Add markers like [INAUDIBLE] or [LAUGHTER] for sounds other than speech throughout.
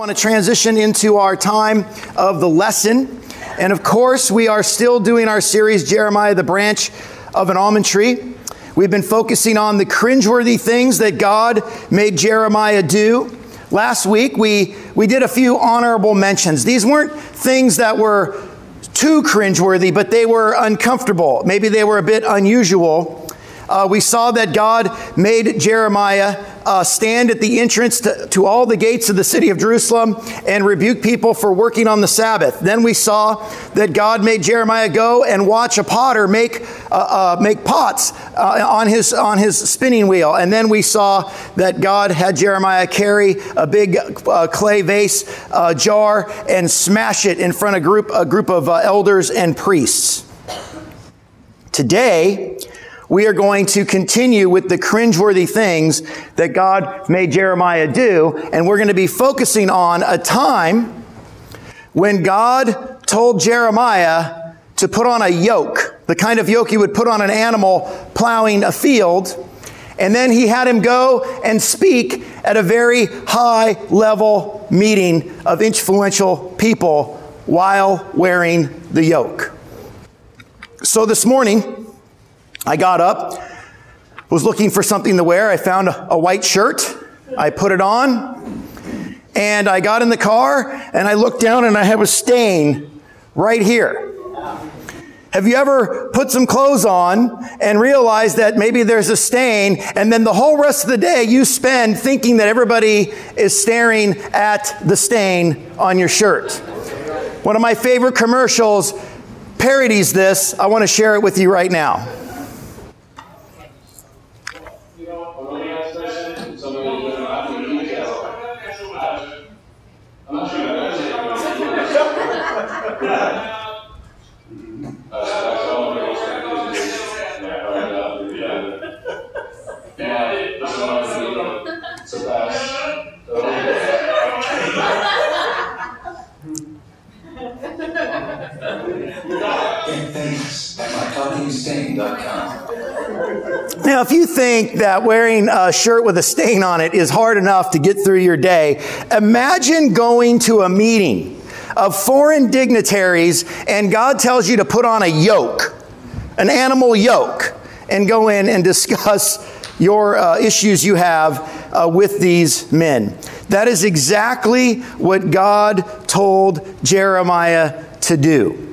I want to transition into our time of the lesson. And of course, we are still doing our series, Jeremiah, the branch of an almond tree. We've been focusing on the cringeworthy things that God made Jeremiah do. Last week, we, we did a few honorable mentions. These weren't things that were too cringeworthy, but they were uncomfortable. Maybe they were a bit unusual. Uh, we saw that God made Jeremiah uh, stand at the entrance to, to, all the gates of the city of Jerusalem and rebuke people for working on the Sabbath. Then we saw that God made Jeremiah go and watch a potter make, uh, uh make pots uh, on, his, on his spinning wheel. And then we saw that God had Jeremiah carry a big uh, clay vase jar and smash it in front of group, a group of elders and priests. Today, we are going to continue with the cringeworthy things that God made Jeremiah do, and we're going to be focusing on a time when God told Jeremiah to put on a yoke, the kind of yoke you would put on an animal plowing a field, and then he had him go and speak at a very high level meeting of influential people while wearing the yoke. So this morning, I got up, was looking for something to wear. I found a, white shirt. I put it on, and I got in the car, and I looked down, and I have a stain right here. Have you ever put some clothes on and realized that maybe there's a stain, and then the whole rest of the day you spend thinking that everybody is staring at the stain on your shirt? One of my favorite commercials parodies this. I want to share it with you right now. Now, if you think that wearing a shirt with a stain on it is hard enough to get through your day, imagine going to a meeting of foreign dignitaries and God tells you to put on a yoke, an animal yoke, and go in and [LAUGHS] discuss your uh, issues you have uh, with these men. That is exactly what God told Jeremiah to do.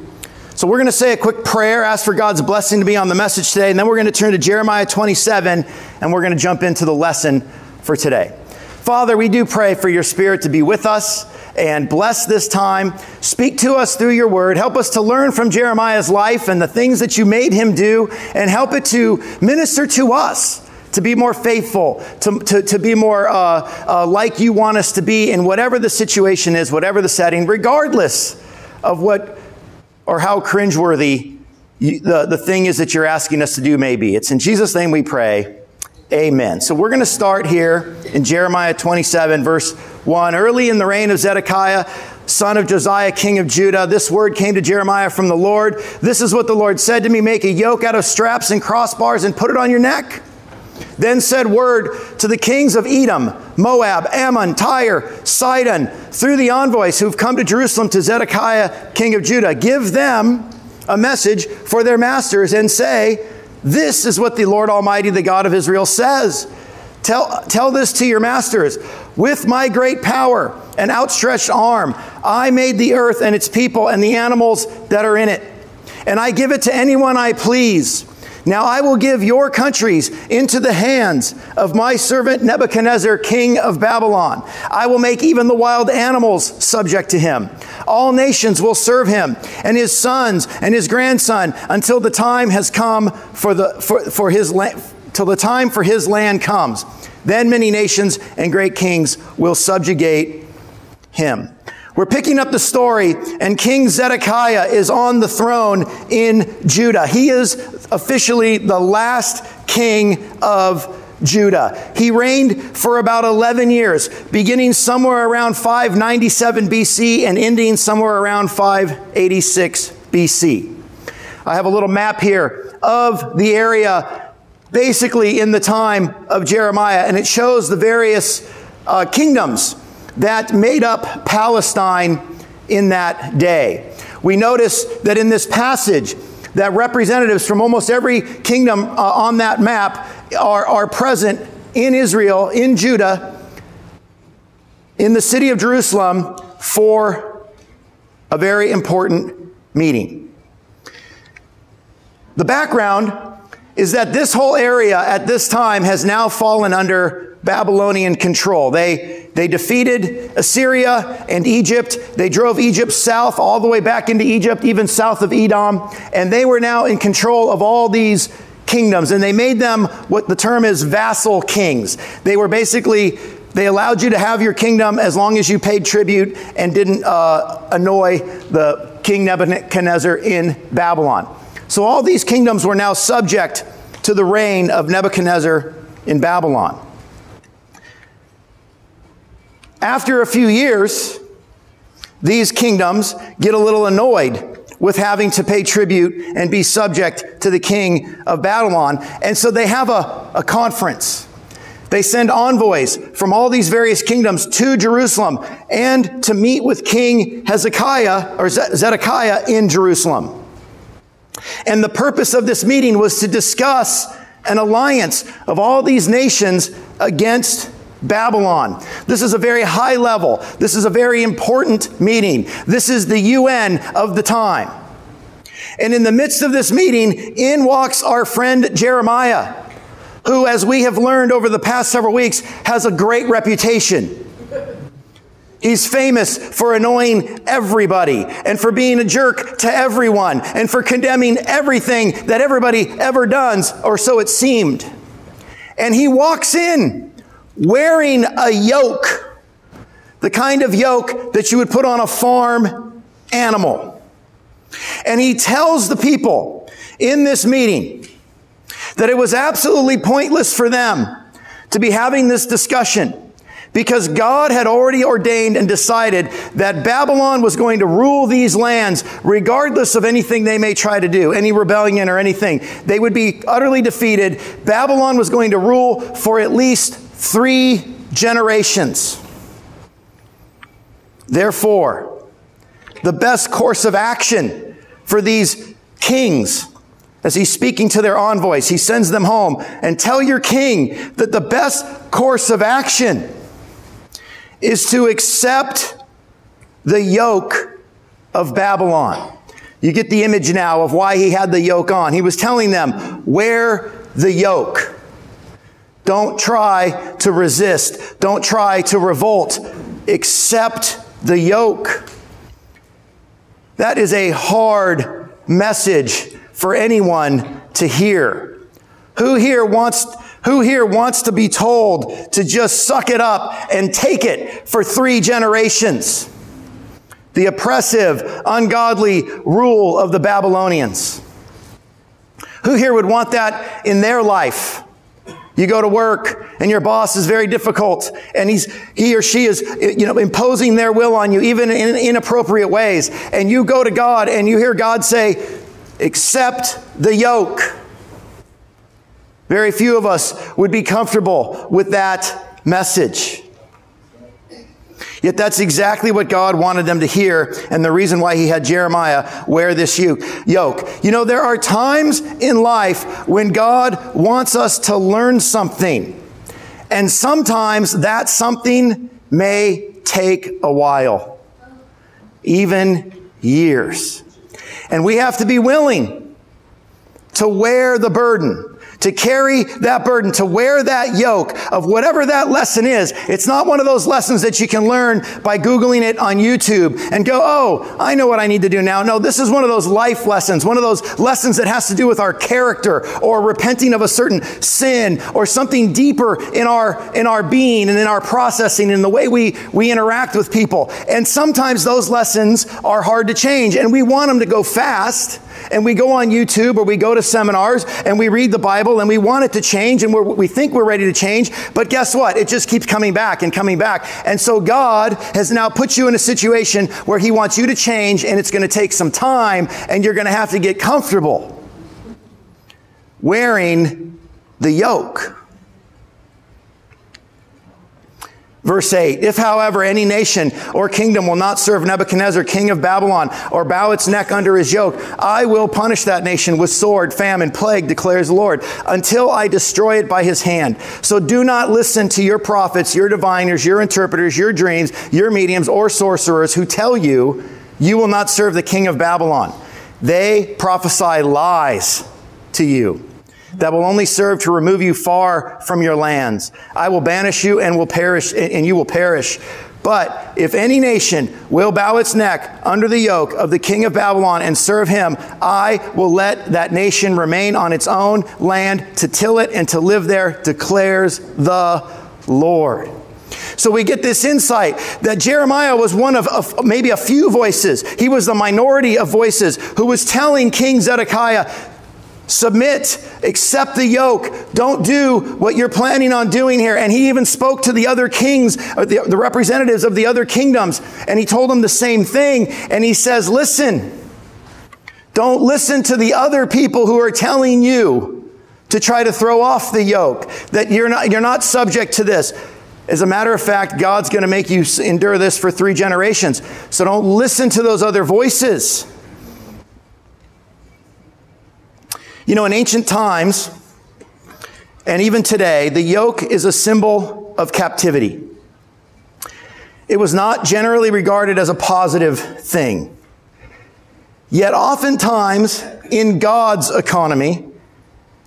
So we're going to say a quick prayer, ask for God's blessing to be on the message today, and then we're going to turn to Jeremiah 27 and we're going to jump into the lesson for today. Father, we do pray for your spirit to be with us and bless this time. Speak to us through your word. Help us to learn from Jeremiah's life and the things that you made him do, and help it to minister to us to be more faithful, to, to, to be more uh, uh, like you want us to be in whatever the situation is, whatever the setting, regardless of what or how cringeworthy the, the thing is that you're asking us to do may be. It's in Jesus' name we pray. Amen. So we're going to start here in Jeremiah 27, verse 1. Early in the reign of Zedekiah, son of Josiah, king of Judah, this word came to Jeremiah from the Lord. This is what the Lord said to me Make a yoke out of straps and crossbars and put it on your neck. Then said word to the kings of Edom, Moab, Ammon, Tyre, Sidon, through the envoys who've come to Jerusalem to Zedekiah, king of Judah. Give them a message for their masters and say, This is what the Lord Almighty, the God of Israel, says. Tell, tell this to your masters. With my great power and outstretched arm, I made the earth and its people and the animals that are in it. And I give it to anyone I please. Now I will give your countries into the hands of my servant Nebuchadnezzar, king of Babylon. I will make even the wild animals subject to him. All nations will serve him, and his sons and his grandson, until the time has come for the for, for his land till the time for his land comes. Then many nations and great kings will subjugate him. We're picking up the story, and King Zedekiah is on the throne in Judah. He is officially the last king of Judah. He reigned for about 11 years, beginning somewhere around 597 BC and ending somewhere around 586 BC. I have a little map here of the area basically in the time of Jeremiah, and it shows the various uh, kingdoms that made up Palestine in that day. We notice that in this passage, that representatives from almost every kingdom uh, on that map are, are present in Israel, in Judah, in the city of Jerusalem for a very important meeting. The background is that this whole area at this time has now fallen under Babylonian control. They, they defeated Assyria and Egypt. They drove Egypt south, all the way back into Egypt, even south of Edom. And they were now in control of all these kingdoms. And they made them what the term is vassal kings. They were basically, they allowed you to have your kingdom as long as you paid tribute and didn't uh, annoy the King Nebuchadnezzar in Babylon. So all these kingdoms were now subject to the reign of Nebuchadnezzar in Babylon. After a few years, these kingdoms get a little annoyed with having to pay tribute and be subject to the king of Babylon. And so they have a, a conference. They send envoys from all these various kingdoms to Jerusalem and to meet with King Hezekiah or Zedekiah in Jerusalem. And the purpose of this meeting was to discuss an alliance of all these nations against Babylon. This is a very high level. This is a very important meeting. This is the UN of the time. And in the midst of this meeting, in walks our friend Jeremiah, who, as we have learned over the past several weeks, has a great reputation. He's famous for annoying everybody and for being a jerk to everyone and for condemning everything that everybody ever does, or so it seemed. And he walks in wearing a yoke, the kind of yoke that you would put on a farm animal. And he tells the people in this meeting that it was absolutely pointless for them to be having this discussion because God had already ordained and decided that Babylon was going to rule these lands regardless of anything they may try to do, any rebellion or anything. They would be utterly defeated. Babylon was going to rule for at least three generations. Therefore, the best course of action for these kings as he's speaking to their envoys, he sends them home and tell your king that the best course of action is to accept the yoke of Babylon. You get the image now of why he had the yoke on. He was telling them, wear the yoke. Don't try to resist. Don't try to revolt. Accept the yoke. That is a hard message for anyone to hear. Who here wants who here wants to be told to just suck it up and take it for three generations? The oppressive, ungodly rule of the Babylonians. Who here would want that in their life? You go to work and your boss is very difficult and he's, he or she is, you know, imposing their will on you, even in inappropriate ways. And you go to God and you hear God say, accept the yoke. Very few of us would be comfortable with that message. Yet that's exactly what God wanted them to hear and the reason why he had Jeremiah wear this yoke. You know, there are times in life when God wants us to learn something. And sometimes that something may take a while, even years. And we have to be willing to wear the burden to carry that burden, to wear that yoke of whatever that lesson is. It's not one of those lessons that you can learn by Googling it on YouTube and go, oh, I know what I need to do now. No, this is one of those life lessons, one of those lessons that has to do with our character or repenting of a certain sin or something deeper in our, in our being and in our processing and the way we, we interact with people. And sometimes those lessons are hard to change and we want them to go fast and we go on YouTube or we go to seminars and we read the Bible and we want it to change and we think we're ready to change, but guess what? It just keeps coming back and coming back. And so God has now put you in a situation where He wants you to change and it's going to take some time and you're going to have to get comfortable wearing the yoke. Verse 8, if however any nation or kingdom will not serve Nebuchadnezzar, king of Babylon, or bow its neck under his yoke, I will punish that nation with sword, famine, plague, declares the Lord, until I destroy it by his hand. So do not listen to your prophets, your diviners, your interpreters, your dreams, your mediums, or sorcerers who tell you you will not serve the king of Babylon. They prophesy lies to you that will only serve to remove you far from your lands. I will banish you and will perish, and you will perish. But if any nation will bow its neck under the yoke of the king of Babylon and serve him, I will let that nation remain on its own land to till it and to live there, declares the Lord. So we get this insight that Jeremiah was one of, of, maybe a few voices. He was the minority of voices who was telling King Zedekiah, Submit, accept the yoke. Don't do what you're planning on doing here. And he even spoke to the other kings, uh, the, the representatives of the other kingdoms, and he told them the same thing. And he says, Listen, don't listen to the other people who are telling you to try to throw off the yoke, that you're not, you're not subject to this. As a matter of fact, God's going to make you endure this for three generations. So don't listen to those other voices. You know, in ancient times, and even today, the yoke is a symbol of captivity. It was not generally regarded as a positive thing. Yet, oftentimes, in God's economy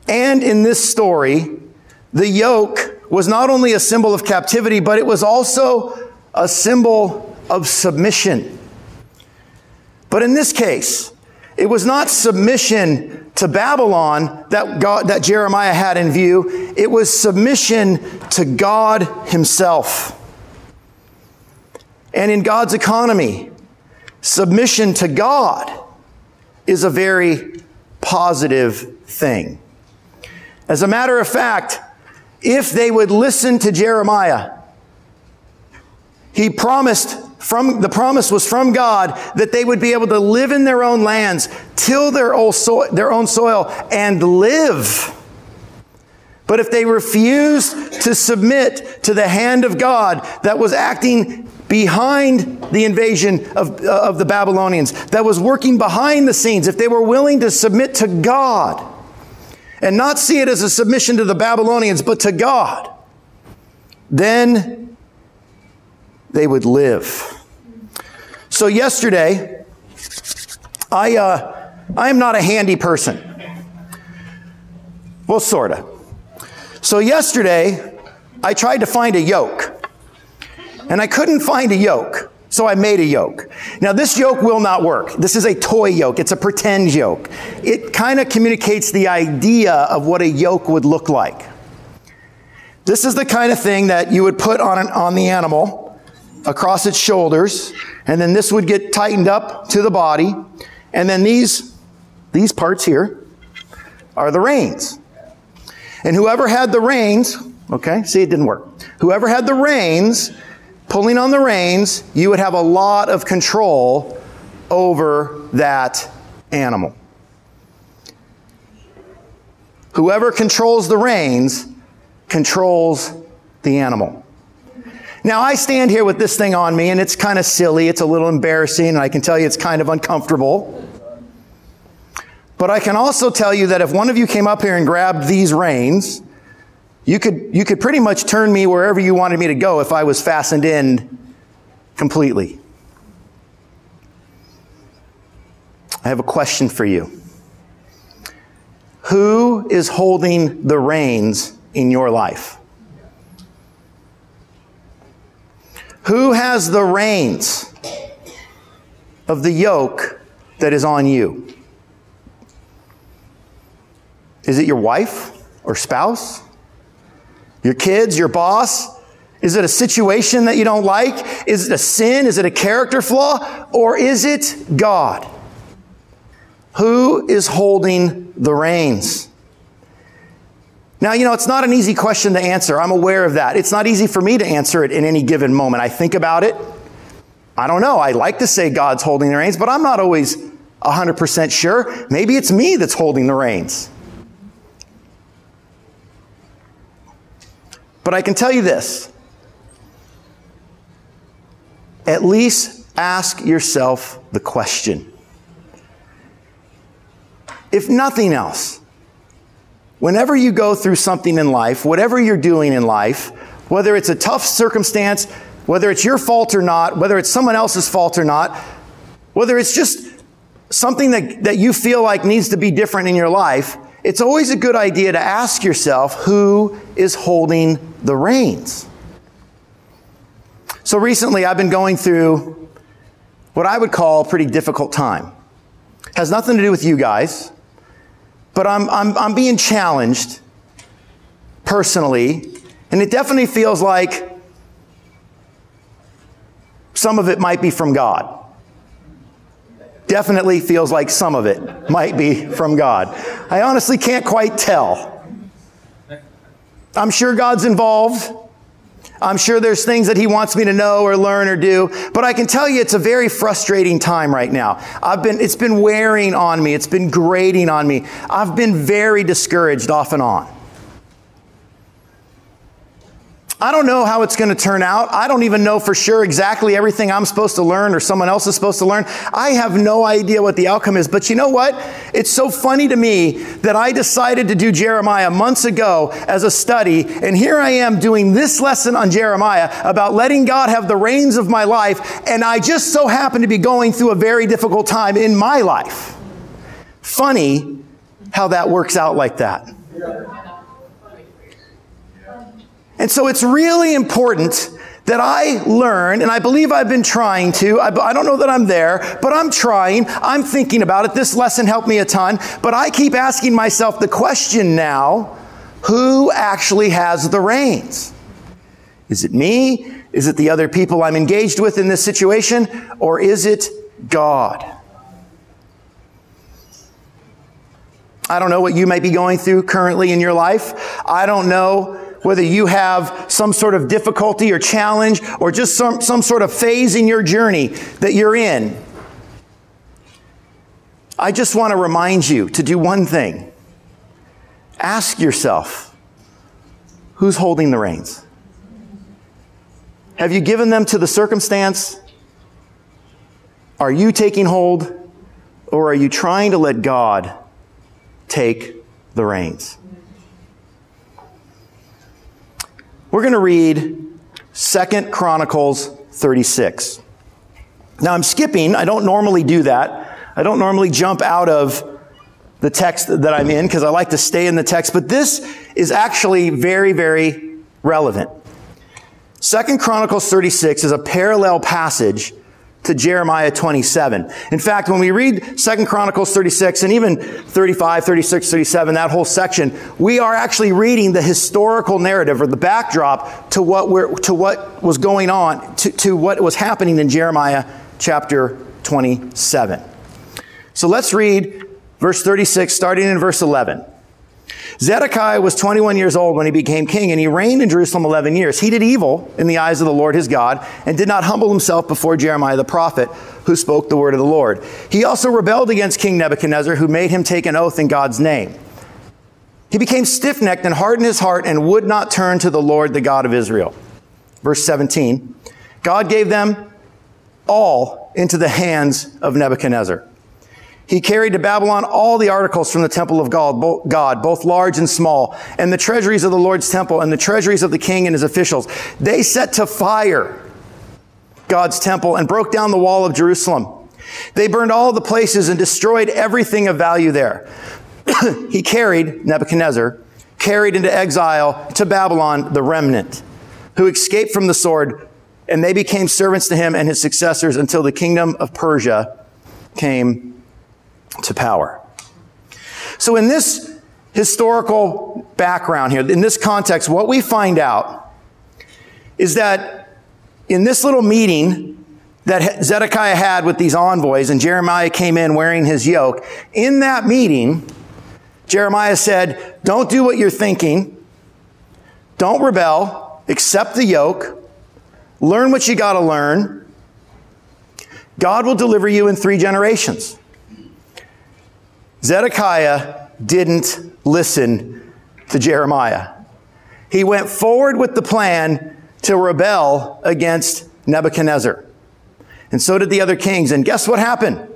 and in this story, the yoke was not only a symbol of captivity, but it was also a symbol of submission. But in this case, it was not submission to Babylon that God, that Jeremiah had in view. It was submission to God himself. And in God's economy, submission to God is a very positive thing. As a matter of fact, if they would listen to Jeremiah, he promised from the promise was from God that they would be able to live in their own lands, till their own, soil, their own soil, and live. But if they refused to submit to the hand of God that was acting behind the invasion of, uh, of the Babylonians, that was working behind the scenes, if they were willing to submit to God and not see it as a submission to the Babylonians, but to God, then they would live. So yesterday, I, uh, I am not a handy person. Well, sort of. So yesterday, I tried to find a yoke, and I couldn't find a yoke. So I made a yoke. Now this yoke will not work. This is a toy yoke. It's a pretend yoke. It kind of communicates the idea of what a yoke would look like. This is the kind of thing that you would put on, an, on the animal across its shoulders, and then this would get tightened up to the body, and then these, these parts here are the reins. And whoever had the reins, okay, see, it didn't work. Whoever had the reins, pulling on the reins, you would have a lot of control over that animal. Whoever controls the reins controls the animal. Now, I stand here with this thing on me, and it's kind of silly. It's a little embarrassing, and I can tell you it's kind of uncomfortable. But I can also tell you that if one of you came up here and grabbed these reins, you could, you could pretty much turn me wherever you wanted me to go if I was fastened in completely. I have a question for you. Who is holding the reins in your life? Who has the reins of the yoke that is on you? Is it your wife or spouse? Your kids, your boss? Is it a situation that you don't like? Is it a sin? Is it a character flaw? Or is it God? Who is holding the reins? Now, you know, it's not an easy question to answer. I'm aware of that. It's not easy for me to answer it in any given moment. I think about it. I don't know. I like to say God's holding the reins, but I'm not always 100% sure. Maybe it's me that's holding the reins. But I can tell you this at least ask yourself the question. If nothing else, whenever you go through something in life, whatever you're doing in life, whether it's a tough circumstance, whether it's your fault or not, whether it's someone else's fault or not, whether it's just something that, that you feel like needs to be different in your life, it's always a good idea to ask yourself who is holding the reins. So recently, I've been going through what I would call a pretty difficult time. Has nothing to do with you guys, but I'm, I'm, I'm being challenged personally, and it definitely feels like some of it might be from God definitely feels like some of it might be from God. I honestly can't quite tell. I'm sure God's involved. I'm sure there's things that he wants me to know or learn or do, but I can tell you it's a very frustrating time right now. I've been, it's been wearing on me. It's been grating on me. I've been very discouraged off and on. I don't know how it's going to turn out. I don't even know for sure exactly everything I'm supposed to learn or someone else is supposed to learn. I have no idea what the outcome is. But you know what? It's so funny to me that I decided to do Jeremiah months ago as a study, and here I am doing this lesson on Jeremiah about letting God have the reins of my life, and I just so happen to be going through a very difficult time in my life. Funny how that works out like that. And so it's really important that I learn, and I believe I've been trying to. I, I, don't know that I'm there, but I'm trying. I'm thinking about it. This lesson helped me a ton. But I keep asking myself the question now who actually has the reins? Is it me? Is it the other people I'm engaged with in this situation? Or is it God? I don't know what you might be going through currently in your life. I don't know whether you have some sort of difficulty or challenge or just some, some sort of phase in your journey that you're in, I just want to remind you to do one thing. Ask yourself, who's holding the reins? Have you given them to the circumstance? Are you taking hold? Or are you trying to let God take the reins? We're going to read Second Chronicles 36. Now I'm skipping. I don't normally do that. I don't normally jump out of the text that I'm in because I like to stay in the text, but this is actually very, very relevant. Second Chronicles 36 is a parallel passage to Jeremiah 27. In fact, when we read Second Chronicles 36 and even 35, 36, 37, that whole section, we are actually reading the historical narrative or the backdrop to what we're, to what was going on, to, to what was happening in Jeremiah chapter 27. So let's read verse 36, starting in verse 11. Zedekiah was 21 years old when he became king, and he reigned in Jerusalem 11 years. He did evil in the eyes of the Lord his God, and did not humble himself before Jeremiah the prophet, who spoke the word of the Lord. He also rebelled against King Nebuchadnezzar, who made him take an oath in God's name. He became stiff necked and hardened his heart and would not turn to the Lord, the God of Israel. Verse 17 God gave them all into the hands of Nebuchadnezzar he carried to Babylon all the articles from the temple of God, both large and small, and the treasuries of the Lord's temple and the treasuries of the king and his officials. They set to fire God's temple and broke down the wall of Jerusalem. They burned all the places and destroyed everything of value there. [CLEARS THROAT] he carried, Nebuchadnezzar, carried into exile to Babylon the remnant who escaped from the sword, and they became servants to him and his successors until the kingdom of Persia came to power. So, in this historical background here, in this context, what we find out is that in this little meeting that Zedekiah had with these envoys, and Jeremiah came in wearing his yoke, in that meeting, Jeremiah said, Don't do what you're thinking, don't rebel, accept the yoke, learn what you got to learn. God will deliver you in three generations. Zedekiah didn't listen to Jeremiah. He went forward with the plan to rebel against Nebuchadnezzar. And so did the other kings. And guess what happened?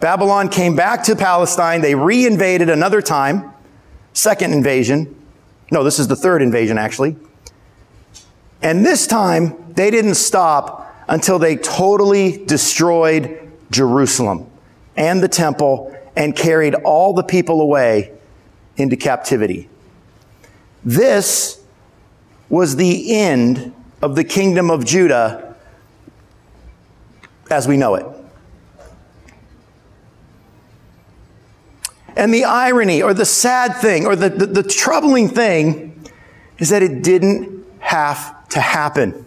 Babylon came back to Palestine. They re-invaded another time. Second invasion. No, this is the third invasion, actually. And this time, they didn't stop until they totally destroyed Jerusalem and the temple and carried all the people away into captivity. This was the end of the kingdom of Judah as we know it. And the irony or the sad thing or the, the, the, troubling thing is that it didn't have to happen.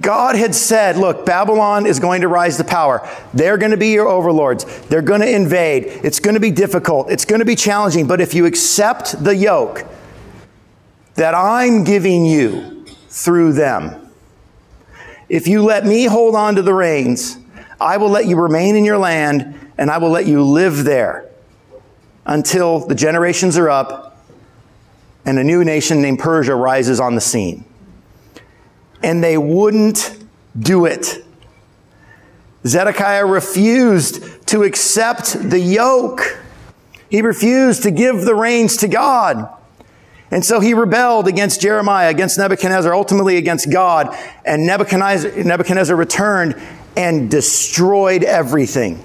God had said, look, Babylon is going to rise to power. They're going to be your overlords. They're going to invade. It's going to be difficult. It's going to be challenging. But if you accept the yoke that I'm giving you through them, if you let me hold on to the reins, I will let you remain in your land and I will let you live there until the generations are up and a new nation named Persia rises on the scene and they wouldn't do it. Zedekiah refused to accept the yoke. He refused to give the reins to God. And so he rebelled against Jeremiah, against Nebuchadnezzar, ultimately against God. And Nebuchadnezzar, Nebuchadnezzar returned and destroyed everything.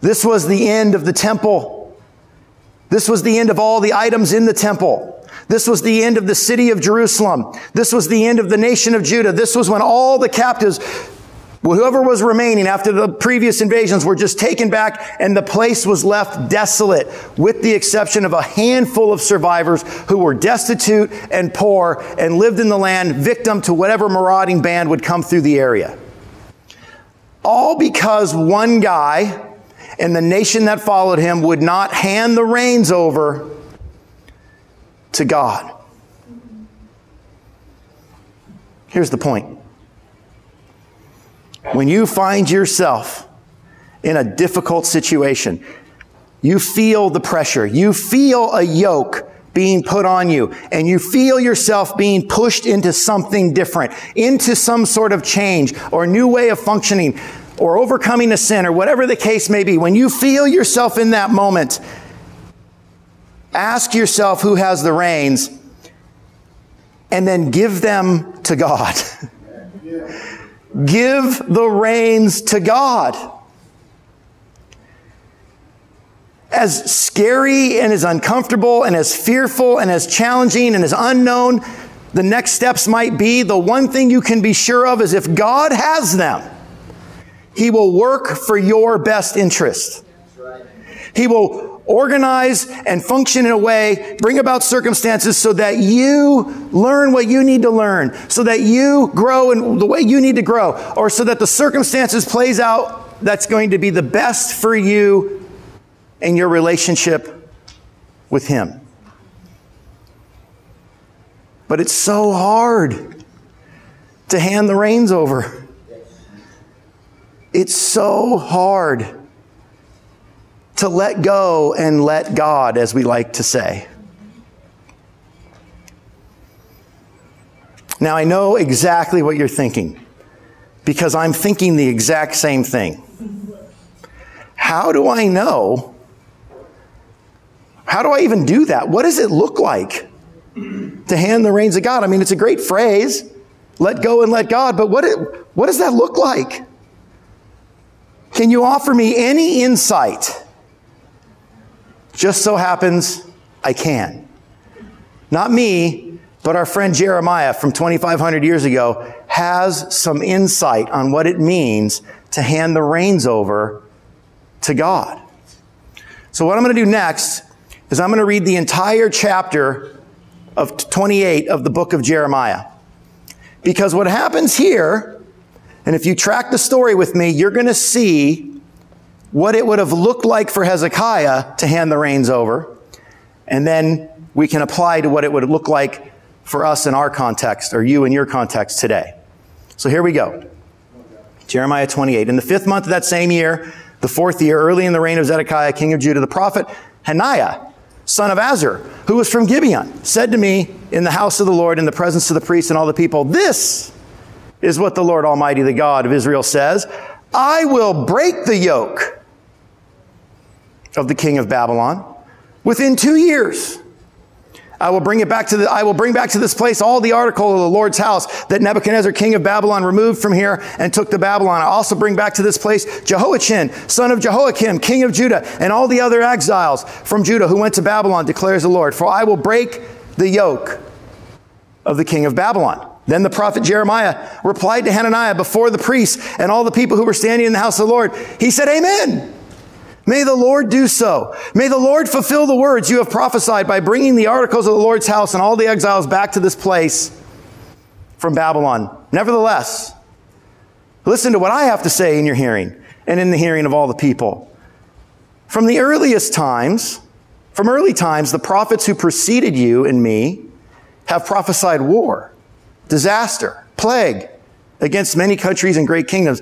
This was the end of the temple. This was the end of all the items in the temple. This was the end of the city of Jerusalem. This was the end of the nation of Judah. This was when all the captives, whoever was remaining after the previous invasions were just taken back and the place was left desolate with the exception of a handful of survivors who were destitute and poor and lived in the land victim to whatever marauding band would come through the area. All because one guy and the nation that followed him would not hand the reins over to God. Here's the point. When you find yourself in a difficult situation, you feel the pressure, you feel a yoke being put on you, and you feel yourself being pushed into something different, into some sort of change or new way of functioning or overcoming a sin or whatever the case may be. When you feel yourself in that moment, Ask yourself who has the reins and then give them to God. [LAUGHS] give the reins to God. As scary and as uncomfortable and as fearful and as challenging and as unknown the next steps might be, the one thing you can be sure of is if God has them, He will work for your best interest. He will organize and function in a way, bring about circumstances so that you learn what you need to learn, so that you grow in the way you need to grow, or so that the circumstances plays out that's going to be the best for you and your relationship with Him. But it's so hard to hand the reins over. It's so hard to let go and let God, as we like to say. Now, I know exactly what you're thinking because I'm thinking the exact same thing. How do I know? How do I even do that? What does it look like to hand the reins of God? I mean, it's a great phrase, let go and let God, but what, it, what does that look like? Can you offer me any insight just so happens I can. Not me, but our friend Jeremiah from 2,500 years ago has some insight on what it means to hand the reins over to God. So, what I'm going to do next is I'm going to read the entire chapter of 28 of the book of Jeremiah. Because what happens here, and if you track the story with me, you're going to see what it would have looked like for Hezekiah to hand the reins over, and then we can apply to what it would look like for us in our context, or you in your context today. So here we go. Jeremiah 28. In the fifth month of that same year, the fourth year, early in the reign of Zedekiah, king of Judah, the prophet Hananiah, son of Azur, who was from Gibeon, said to me in the house of the Lord, in the presence of the priests and all the people, This is what the Lord Almighty, the God of Israel says. I will break the yoke of the king of Babylon within two years. I will bring it back to the, I will bring back to this place all the article of the Lord's house that Nebuchadnezzar, king of Babylon, removed from here and took to Babylon. I also bring back to this place Jehoiachin, son of Jehoiakim, king of Judah, and all the other exiles from Judah who went to Babylon, declares the Lord. For I will break the yoke of the king of Babylon. Then the prophet Jeremiah replied to Hananiah before the priests and all the people who were standing in the house of the Lord. He said, Amen. May the Lord do so. May the Lord fulfill the words you have prophesied by bringing the articles of the Lord's house and all the exiles back to this place from Babylon. Nevertheless, listen to what I have to say in your hearing and in the hearing of all the people. From the earliest times, from early times, the prophets who preceded you and me have prophesied war, disaster, plague against many countries and great kingdoms.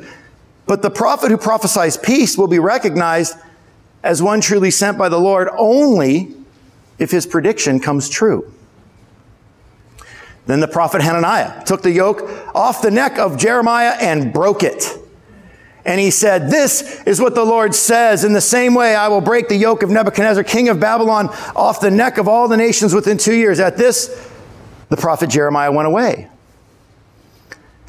But the prophet who prophesies peace will be recognized as one truly sent by the Lord only if his prediction comes true. Then the prophet Hananiah took the yoke off the neck of Jeremiah and broke it. And he said, This is what the Lord says. In the same way, I will break the yoke of Nebuchadnezzar, king of Babylon, off the neck of all the nations within two years. At this, the prophet Jeremiah went away.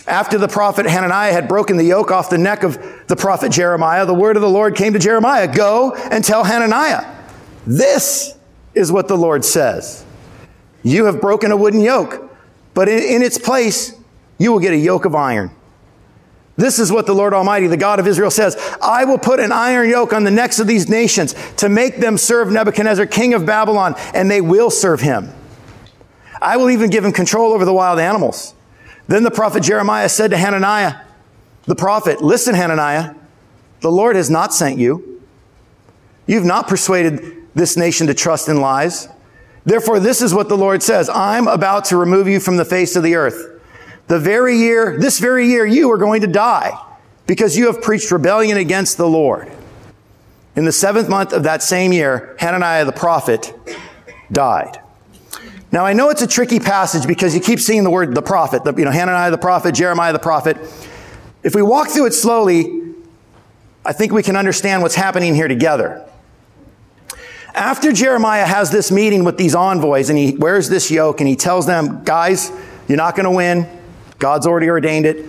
After the prophet Hananiah had broken the yoke off the neck of the prophet Jeremiah, the word of the Lord came to Jeremiah Go and tell Hananiah, this is what the Lord says. You have broken a wooden yoke, but in, in its place, you will get a yoke of iron. This is what the Lord Almighty, the God of Israel says. I will put an iron yoke on the necks of these nations to make them serve Nebuchadnezzar, king of Babylon, and they will serve him. I will even give him control over the wild animals. Then the prophet Jeremiah said to Hananiah, the prophet, Listen, Hananiah, the Lord has not sent you. You've not persuaded this nation to trust in lies. Therefore, this is what the Lord says I'm about to remove you from the face of the earth. The very year, this very year, you are going to die because you have preached rebellion against the Lord. In the seventh month of that same year, Hananiah the prophet died. Now, I know it's a tricky passage because you keep seeing the word the prophet, the, you know, Hananiah the prophet, Jeremiah the prophet. If we walk through it slowly, I think we can understand what's happening here together. After Jeremiah has this meeting with these envoys and he wears this yoke and he tells them, guys, you're not going to win. God's already ordained it.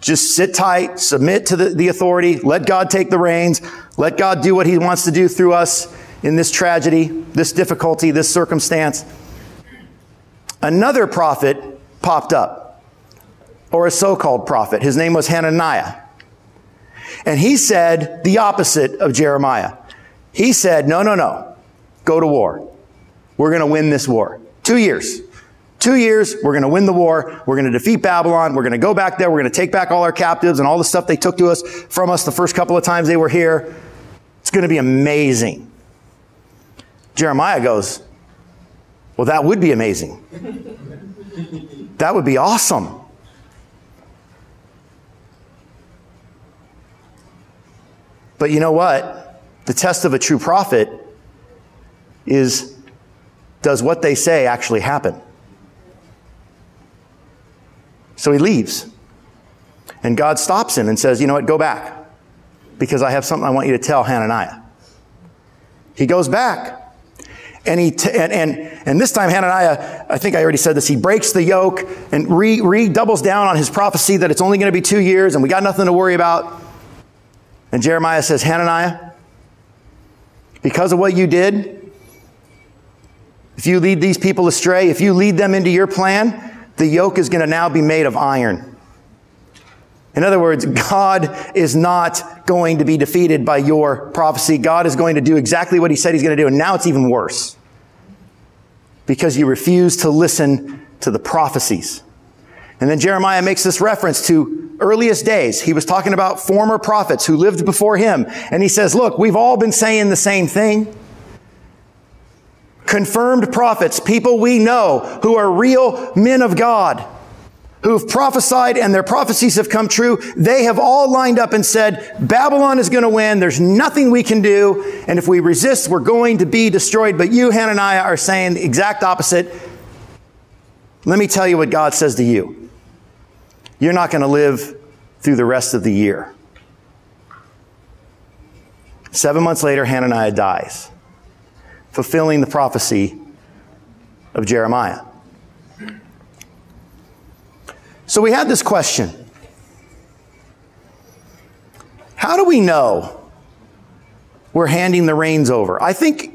Just sit tight, submit to the, the authority, let God take the reins, let God do what he wants to do through us in this tragedy, this difficulty, this circumstance another prophet popped up, or a so called prophet. His name was Hananiah. And he said the opposite of Jeremiah. He said, No, no, no, go to war. We're going to win this war. Two years. Two years, we're going to win the war. We're going to defeat Babylon. We're going to go back there. We're going to take back all our captives and all the stuff they took to us from us the first couple of times they were here. It's going to be amazing. Jeremiah goes, well, that would be amazing. that would be awesome. But you know what? The test of a true prophet is does what they say actually happen? So he leaves. And God stops him and says, You know what? Go back because I have something I want you to tell Hananiah. He goes back. And he t- and, and and this time Hananiah, I think I already said this. He breaks the yoke and re, re doubles down on his prophecy that it's only going to be two years and we got nothing to worry about. And Jeremiah says, Hananiah, because of what you did, if you lead these people astray, if you lead them into your plan, the yoke is going to now be made of iron. In other words, God is not going to be defeated by your prophecy. God is going to do exactly what he said he's going to do. And now it's even worse because you refuse to listen to the prophecies. And then Jeremiah makes this reference to earliest days. He was talking about former prophets who lived before him. And he says, look, we've all been saying the same thing. Confirmed prophets, people we know who are real men of God who've prophesied and their prophecies have come true, they have all lined up and said, Babylon is going to win. There's nothing we can do. And if we resist, we're going to be destroyed. But you, Hananiah, are saying the exact opposite. Let me tell you what God says to you. you're not going to live through the rest of the year. Seven months later, Hananiah dies, fulfilling the prophecy of Jeremiah. So we had this question How do we know we're handing the reins over? I think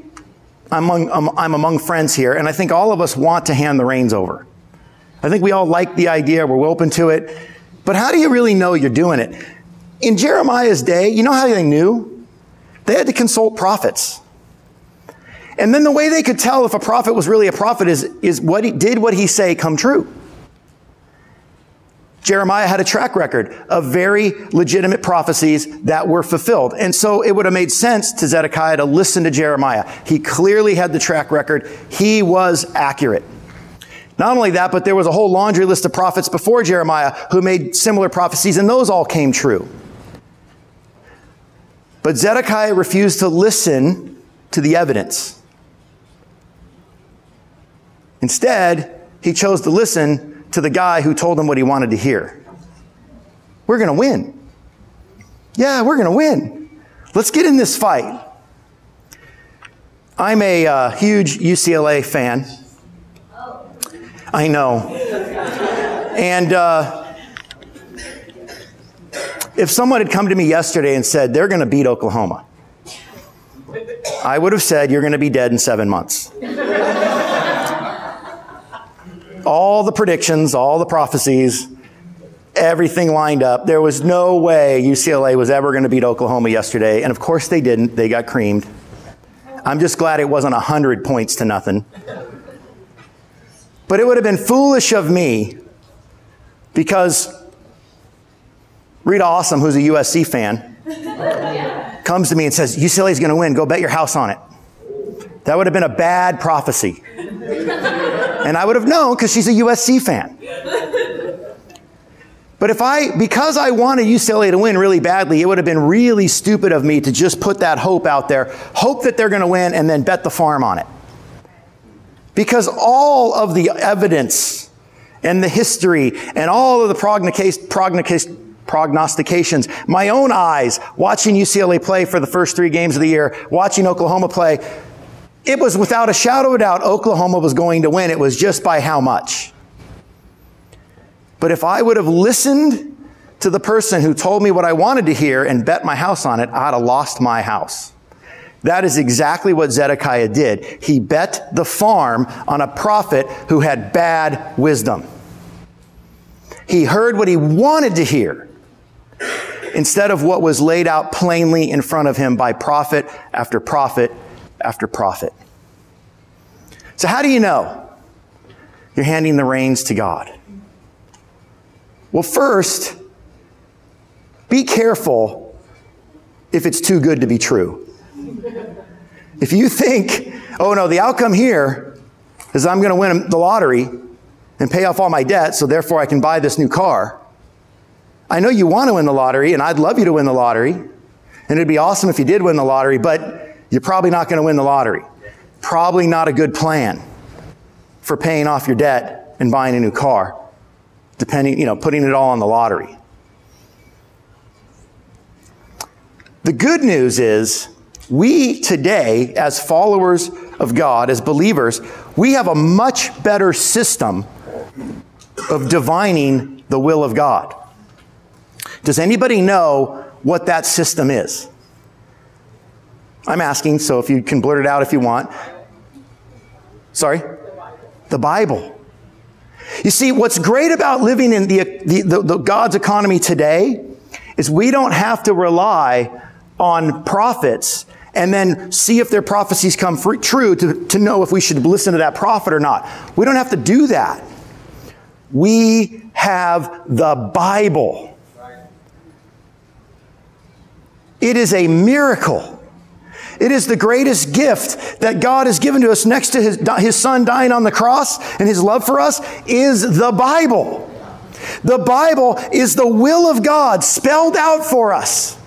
I'm among, I'm among friends here, and I think all of us want to hand the reins over. I think we all like the idea, we're open to it. But how do you really know you're doing it? In Jeremiah's day, you know how they knew? They had to consult prophets. And then the way they could tell if a prophet was really a prophet is, is what he did what he say come true. Jeremiah had a track record of very legitimate prophecies that were fulfilled. And so it would have made sense to Zedekiah to listen to Jeremiah. He clearly had the track record. He was accurate. Not only that, but there was a whole laundry list of prophets before Jeremiah who made similar prophecies, and those all came true. But Zedekiah refused to listen to the evidence. Instead, he chose to listen to the guy who told him what he wanted to hear. We're going to win. Yeah, we're going to win. Let's get in this fight. I'm a uh, huge UCLA fan. I know. And uh, if someone had come to me yesterday and said they're going to beat Oklahoma, I would have said you're going to be dead in seven months. All the predictions, all the prophecies, everything lined up. There was no way UCLA was ever going to beat Oklahoma yesterday. And of course they didn't. They got creamed. I'm just glad it wasn't 100 points to nothing. But it would have been foolish of me because Rita Awesome, who's a USC fan, comes to me and says, UCLA is going to win. Go bet your house on it. That would have been a bad prophecy. [LAUGHS] and I would have known because she's a USC fan. But if I, because I wanted UCLA to win really badly, it would have been really stupid of me to just put that hope out there, hope that they're going to win, and then bet the farm on it. Because all of the evidence and the history and all of the prognostications, my own eyes watching UCLA play for the first three games of the year, watching Oklahoma play, it was without a shadow of a doubt Oklahoma was going to win. It was just by how much. But if I would have listened to the person who told me what I wanted to hear and bet my house on it, I'd have lost my house. That is exactly what Zedekiah did. He bet the farm on a prophet who had bad wisdom. He heard what he wanted to hear instead of what was laid out plainly in front of him by prophet after prophet after prophet. So, how do you know you're handing the reins to God? Well, first, be careful if it's too good to be true. If you think, oh no, the outcome here is I'm going to win the lottery and pay off all my debt, so therefore I can buy this new car. I know you want to win the lottery, and I'd love you to win the lottery, and it'd be awesome if you did win the lottery, but you're probably not going to win the lottery. Probably not a good plan for paying off your debt and buying a new car, depending, you know, putting it all on the lottery. The good news is we today, as followers of God, as believers, we have a much better system of divining the will of God. Does anybody know what that system is? I'm asking, so if you can blurt it out if you want. Sorry? The Bible. You see, what's great about living in the, the, the, the God's economy today is we don't have to rely on prophets and then see if their prophecies come true to, to know if we should listen to that prophet or not. We don't have to do that. We have the Bible. It is a miracle. It is the greatest gift that God has given to us next to his, his son dying on the cross and his love for us is the Bible. The Bible is the will of God spelled out for us.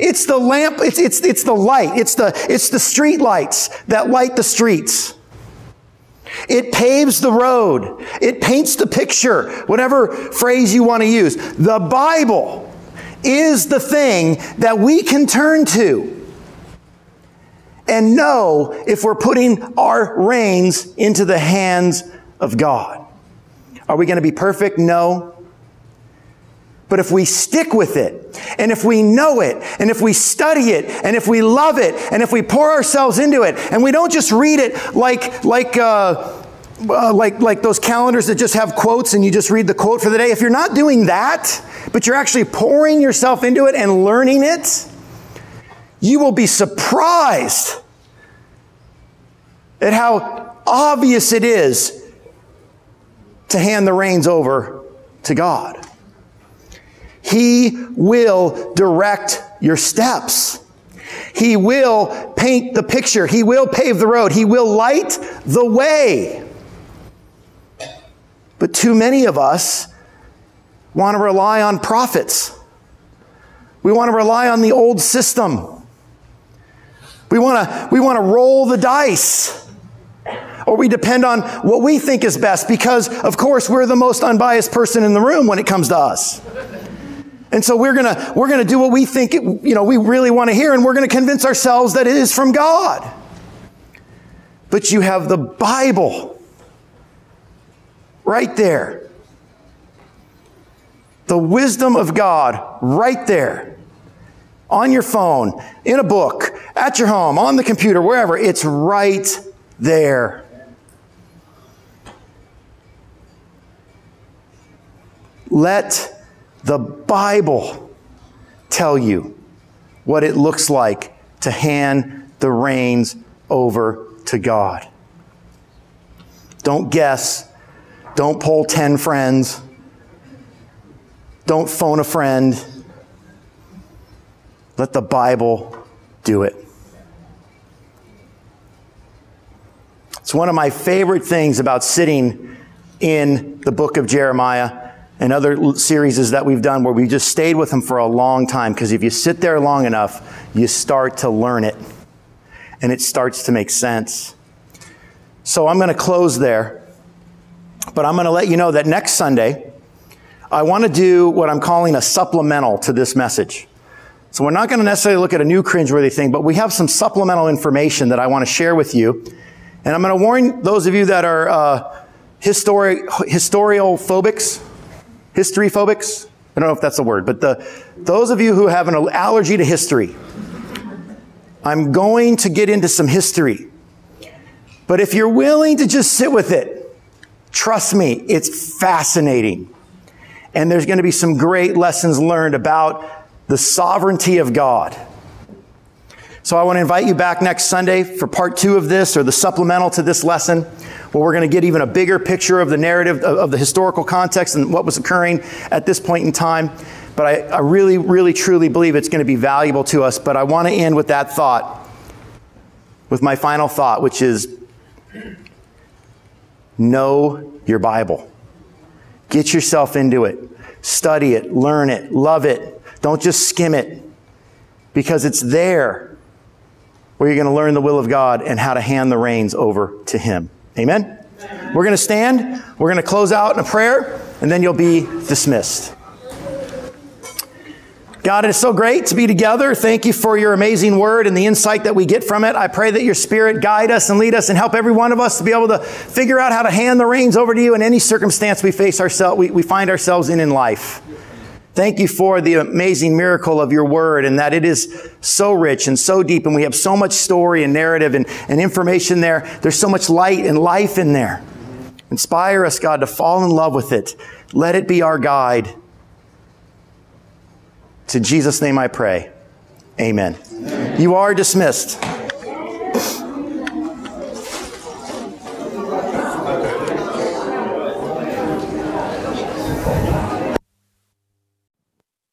It's the lamp, it's, it's, it's the light, it's the, it's the street lights that light the streets. It paves the road. It paints the picture, whatever phrase you want to use. The Bible is the thing that we can turn to and know if we're putting our reins into the hands of God. Are we going to be perfect? No. But if we stick with it, and if we know it, and if we study it, and if we love it, and if we pour ourselves into it, and we don't just read it like, like, uh, uh, like, like those calendars that just have quotes and you just read the quote for the day, if you're not doing that, but you're actually pouring yourself into it and learning it, you will be surprised at how obvious it is to hand the reins over to God. He will direct your steps. He will paint the picture. He will pave the road. He will light the way. But too many of us want to rely on prophets. We want to rely on the old system. We want to, we want to roll the dice. Or we depend on what we think is best because, of course, we're the most unbiased person in the room when it comes to us. And so we're gonna, we're gonna do what we think, it, you know, we really want to hear, and we're gonna convince ourselves that it is from God. But you have the Bible right there. The wisdom of God right there. On your phone, in a book, at your home, on the computer, wherever. It's right there. Let the Bible tell you what it looks like to hand the reins over to God. Don't guess. Don't poll 10 friends. Don't phone a friend. Let the Bible do it. One of my favorite things about sitting in the book of Jeremiah and other series that we've done where we just stayed with them for a long time because if you sit there long enough, you start to learn it and it starts to make sense. So I'm going to close there, but I'm going to let you know that next Sunday, I want to do what I'm calling a supplemental to this message. So we're not going to necessarily look at a new cringeworthy thing, but we have some supplemental information that I want to share with you. And I'm going to warn those of you that are uh, histori- historial phobics, history phobics. I don't know if that's a word, but the, those of you who have an allergy to history, I'm going to get into some history. But if you're willing to just sit with it, trust me, it's fascinating. And there's going to be some great lessons learned about the sovereignty of God. So I want to invite you back next Sunday for part two of this or the supplemental to this lesson where we're going to get even a bigger picture of the narrative of, the historical context and what was occurring at this point in time. But I, I really, really, truly believe it's going to be valuable to us. But I want to end with that thought, with my final thought, which is know your Bible. Get yourself into it. Study it, learn it, love it. Don't just skim it because it's there where you're going to learn the will of God and how to hand the reins over to Him. Amen? We're going to stand, we're going to close out in a prayer, and then you'll be dismissed. God, it is so great to be together. Thank you for your amazing word and the insight that we get from it. I pray that your spirit guide us and lead us and help every one of us to be able to figure out how to hand the reins over to you in any circumstance we face ourselves, we, we find ourselves in in life. Thank you for the amazing miracle of your word and that it is so rich and so deep and we have so much story and narrative and, and information there. There's so much light and life in there. Inspire us, God, to fall in love with it. Let it be our guide. To Jesus' name I pray. Amen. Amen. You are dismissed.